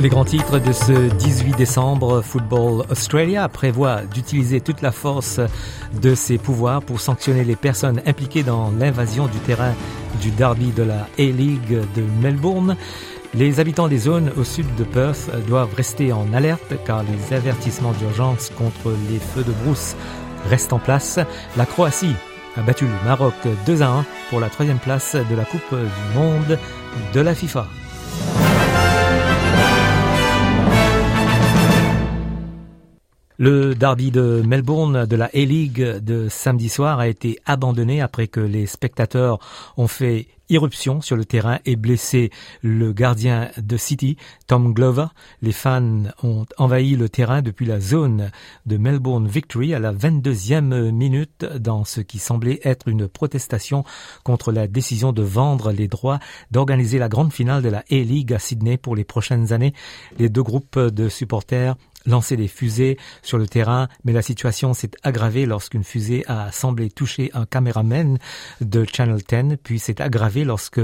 Les grands titres de ce 18 décembre, Football Australia prévoit d'utiliser toute la force de ses pouvoirs pour sanctionner les personnes impliquées dans l'invasion du terrain du derby de la A-League de Melbourne. Les habitants des zones au sud de Perth doivent rester en alerte car les avertissements d'urgence contre les feux de brousse restent en place. La Croatie a battu le Maroc 2 à 1 pour la troisième place de la Coupe du Monde de la FIFA. Le derby de Melbourne de la A-League de samedi soir a été abandonné après que les spectateurs ont fait irruption sur le terrain et blessé le gardien de City, Tom Glover. Les fans ont envahi le terrain depuis la zone de Melbourne Victory à la 22e minute dans ce qui semblait être une protestation contre la décision de vendre les droits d'organiser la grande finale de la A-League à Sydney pour les prochaines années. Les deux groupes de supporters lancer des fusées sur le terrain, mais la situation s'est aggravée lorsqu'une fusée a semblé toucher un caméraman de Channel 10, puis s'est aggravée lorsque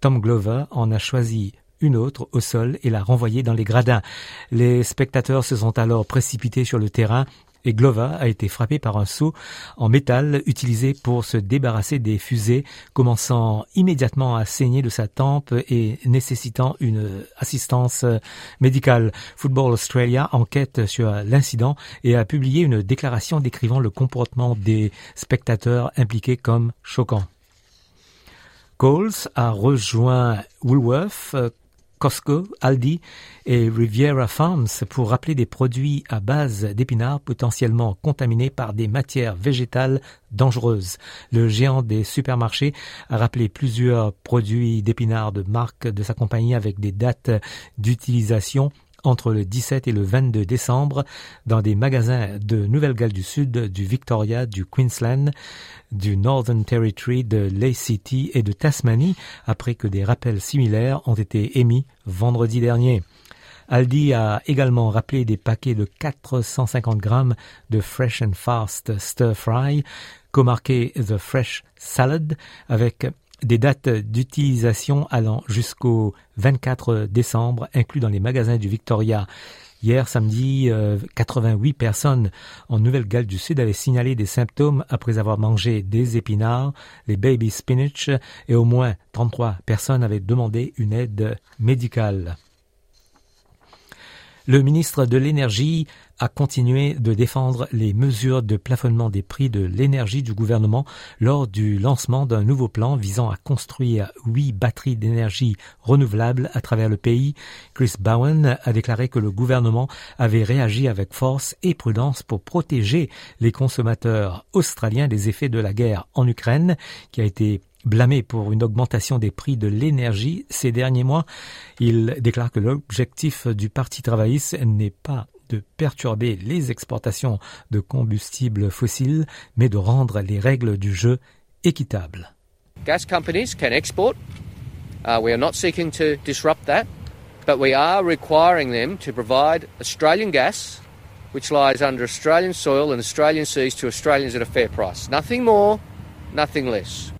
Tom Glover en a choisi une autre au sol et l'a renvoyée dans les gradins. Les spectateurs se sont alors précipités sur le terrain et Glova a été frappé par un seau en métal utilisé pour se débarrasser des fusées, commençant immédiatement à saigner de sa tempe et nécessitant une assistance médicale. Football Australia enquête sur l'incident et a publié une déclaration décrivant le comportement des spectateurs impliqués comme choquant. Coles a rejoint Woolworth Costco, Aldi et Riviera Farms pour rappeler des produits à base d'épinards potentiellement contaminés par des matières végétales dangereuses. Le géant des supermarchés a rappelé plusieurs produits d'épinards de marque de sa compagnie avec des dates d'utilisation entre le 17 et le 22 décembre dans des magasins de Nouvelle-Galles du Sud, du Victoria, du Queensland, du Northern Territory, de City et de Tasmanie, après que des rappels similaires ont été émis vendredi dernier. Aldi a également rappelé des paquets de 450 grammes de Fresh and Fast Stir Fry, comarqué The Fresh Salad, avec des dates d'utilisation allant jusqu'au 24 décembre, inclus dans les magasins du Victoria. Hier samedi, 88 euh, personnes en Nouvelle-Galles du Sud avaient signalé des symptômes après avoir mangé des épinards, les baby spinach, et au moins 33 personnes avaient demandé une aide médicale. Le ministre de l'Énergie a continué de défendre les mesures de plafonnement des prix de l'énergie du gouvernement lors du lancement d'un nouveau plan visant à construire huit batteries d'énergie renouvelables à travers le pays. Chris Bowen a déclaré que le gouvernement avait réagi avec force et prudence pour protéger les consommateurs australiens des effets de la guerre en Ukraine, qui a été blâmé pour une augmentation des prix de l'énergie ces derniers mois. Il déclare que l'objectif du Parti travailliste n'est pas de perturber les exportations de combustibles fossiles, mais de rendre les règles du jeu équitables. Gas companies can export. Uh, we are not seeking to disrupt that, but we are requiring them to provide Australian gas, which lies under Australian soil and Australian seas to Australians at a fair price. Nothing more, nothing less.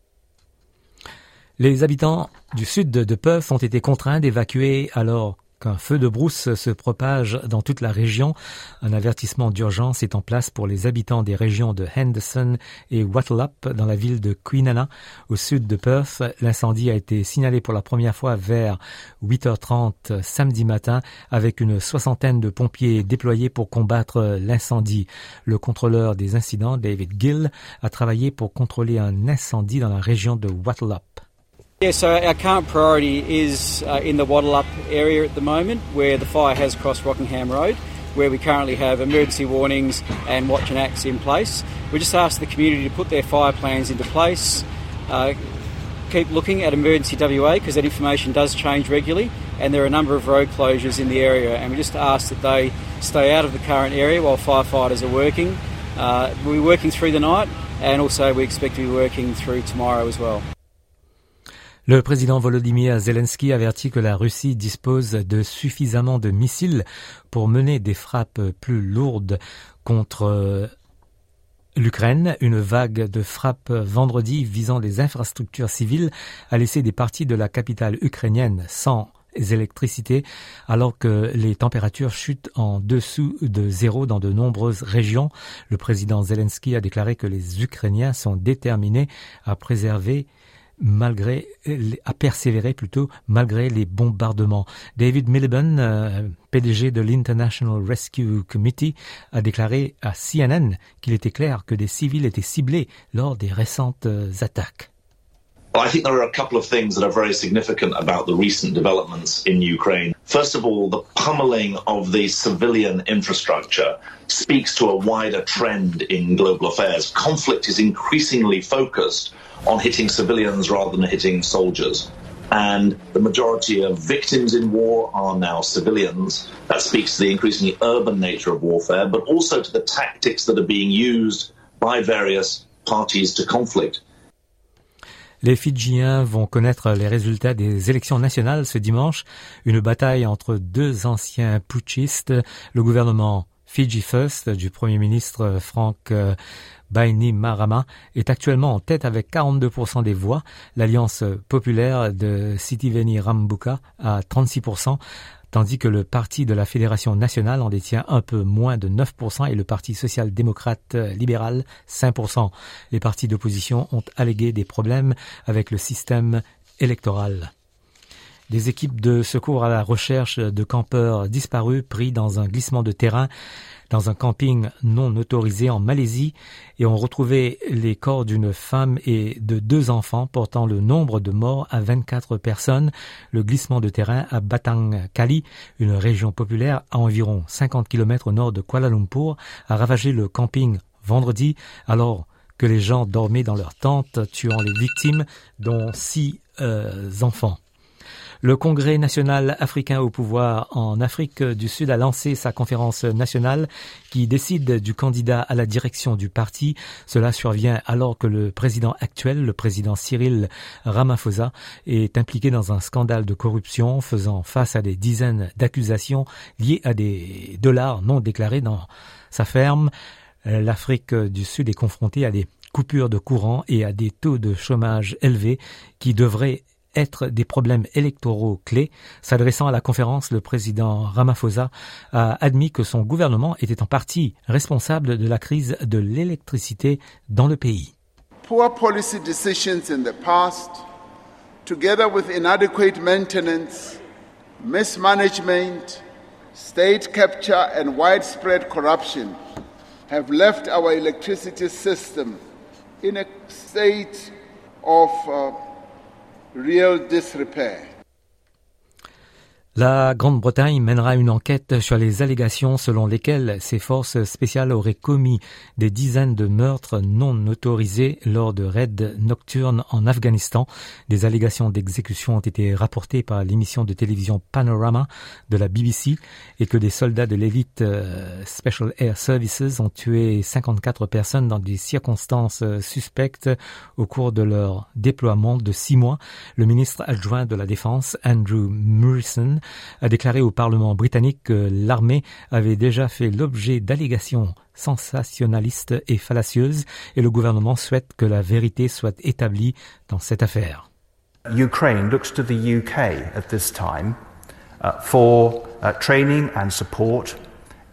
Les habitants du sud de Perth ont été contraints d'évacuer alors qu'un feu de brousse se propage dans toute la région. Un avertissement d'urgence est en place pour les habitants des régions de Henderson et Wattleup dans la ville de Queenana au sud de Perth. L'incendie a été signalé pour la première fois vers 8h30 samedi matin avec une soixantaine de pompiers déployés pour combattre l'incendie. Le contrôleur des incidents, David Gill, a travaillé pour contrôler un incendie dans la région de Wattleup. Yeah, so our current priority is uh, in the Wattle area at the moment, where the fire has crossed Rockingham Road, where we currently have emergency warnings and watch and acts in place. We just ask the community to put their fire plans into place. Uh, keep looking at emergency WA because that information does change regularly, and there are a number of road closures in the area, and we just ask that they stay out of the current area while firefighters are working. Uh, we'll be working through the night, and also we expect to be working through tomorrow as well. Le président Volodymyr Zelensky avertit que la Russie dispose de suffisamment de missiles pour mener des frappes plus lourdes contre L'Ukraine, une vague de frappes vendredi visant les infrastructures civiles a laissé des parties de la capitale ukrainienne sans électricité alors que les températures chutent en dessous de zéro dans de nombreuses régions. Le président Zelensky a déclaré que les Ukrainiens sont déterminés à préserver malgré a persévéré plutôt malgré les bombardements. David Miliband, euh, PDG de l'International Rescue Committee, a déclaré à CNN qu'il était clair que des civils étaient ciblés lors des récentes euh, attaques. I think there are a couple of things that are very significant about the recent developments in Ukraine. First of all, the pummeling of the civilian infrastructure speaks to a wider trend in global affairs. Conflict is increasingly focused on hitting civilians rather than hitting soldiers. And the majority of victims in war are now civilians. That speaks to the increasingly urban nature of warfare, but also to the tactics that are being used by various parties to conflict. Les Fidjiens vont connaître les résultats des élections nationales ce dimanche. Une bataille entre deux anciens putschistes, le gouvernement Fiji First du Premier ministre Frank euh, Baini Marama est actuellement en tête avec 42% des voix. L'Alliance populaire de Sitiveni Rambuka à 36%, tandis que le parti de la Fédération nationale en détient un peu moins de 9% et le Parti social-démocrate libéral 5%. Les partis d'opposition ont allégué des problèmes avec le système électoral. Des équipes de secours à la recherche de campeurs disparus pris dans un glissement de terrain dans un camping non autorisé en Malaisie et ont retrouvé les corps d'une femme et de deux enfants portant le nombre de morts à 24 personnes. Le glissement de terrain à Batang Kali, une région populaire à environ 50 km au nord de Kuala Lumpur, a ravagé le camping vendredi alors que les gens dormaient dans leurs tentes, tuant les victimes, dont six euh, enfants. Le Congrès national africain au pouvoir en Afrique du Sud a lancé sa conférence nationale qui décide du candidat à la direction du parti. Cela survient alors que le président actuel, le président Cyril Ramaphosa, est impliqué dans un scandale de corruption faisant face à des dizaines d'accusations liées à des dollars non déclarés dans sa ferme. L'Afrique du Sud est confrontée à des coupures de courant et à des taux de chômage élevés qui devraient être des problèmes électoraux clés. S'adressant à la conférence, le président Ramaphosa a admis que son gouvernement était en partie responsable de la crise de l'électricité dans le pays. Poor policy decisions in the past, together with inadequate maintenance, mismanagement, state capture and widespread corruption have left our electricity system in a state of uh, real disrepair. La Grande-Bretagne mènera une enquête sur les allégations selon lesquelles ses forces spéciales auraient commis des dizaines de meurtres non autorisés lors de raids nocturnes en Afghanistan. Des allégations d'exécution ont été rapportées par l'émission de télévision Panorama de la BBC et que des soldats de l'élite euh, Special Air Services ont tué 54 personnes dans des circonstances suspectes au cours de leur déploiement de six mois. Le ministre adjoint de la Défense, Andrew A déclaré au Parlement britannique que l'armée avait déjà fait l'objet d'allégations sensationnalistes et fallacieuses et le gouvernement souhaite que la vérité soit établie dans cette affaire. Ukraine looks to the UK at this time uh, for uh, training and support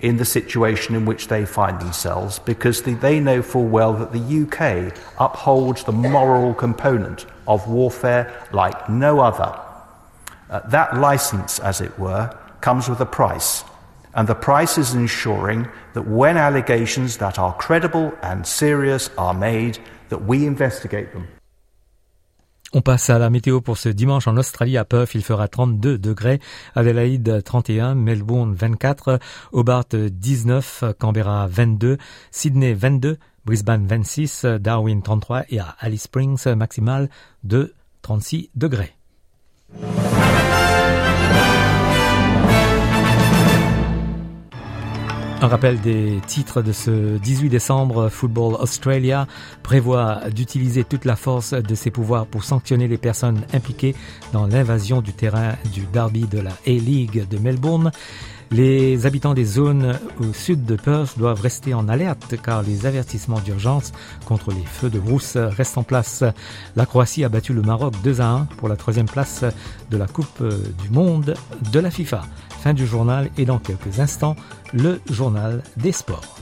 in the situation in which they find themselves because they know full well that the UK upholds the moral component of warfare like no other. Uh, that license, as it were, comes with a price. And the price is ensuring that when allegations that are credible and serious are made, that we investigate them. On passe à la météo pour ce dimanche en Australie. À Perth, il fera 32 degrés. Adelaide 31, Melbourne 24, Hobart 19, Canberra 22, Sydney 22, Brisbane 26, Darwin 33 et à Alice Springs maximal de 36 degrés. Un rappel des titres de ce 18 décembre, Football Australia prévoit d'utiliser toute la force de ses pouvoirs pour sanctionner les personnes impliquées dans l'invasion du terrain du derby de la A-League de Melbourne. Les habitants des zones au sud de Perth doivent rester en alerte car les avertissements d'urgence contre les feux de brousse restent en place. La Croatie a battu le Maroc 2 à 1 pour la troisième place de la Coupe du Monde de la FIFA. Du journal et dans quelques instants, le journal des sports.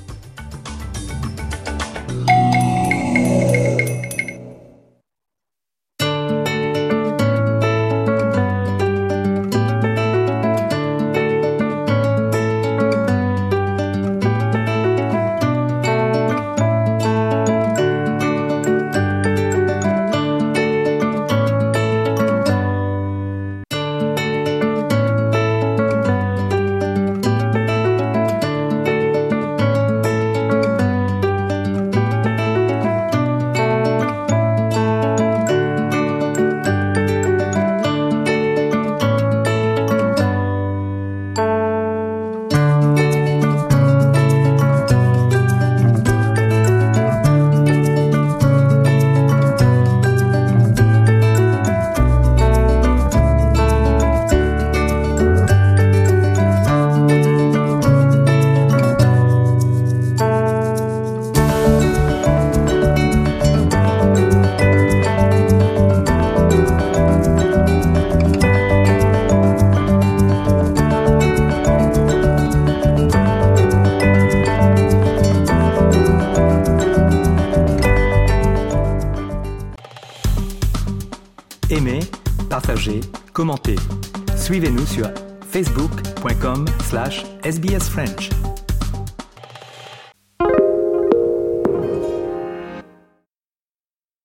Commentez. Suivez-nous sur facebook.com slash sbsfrench.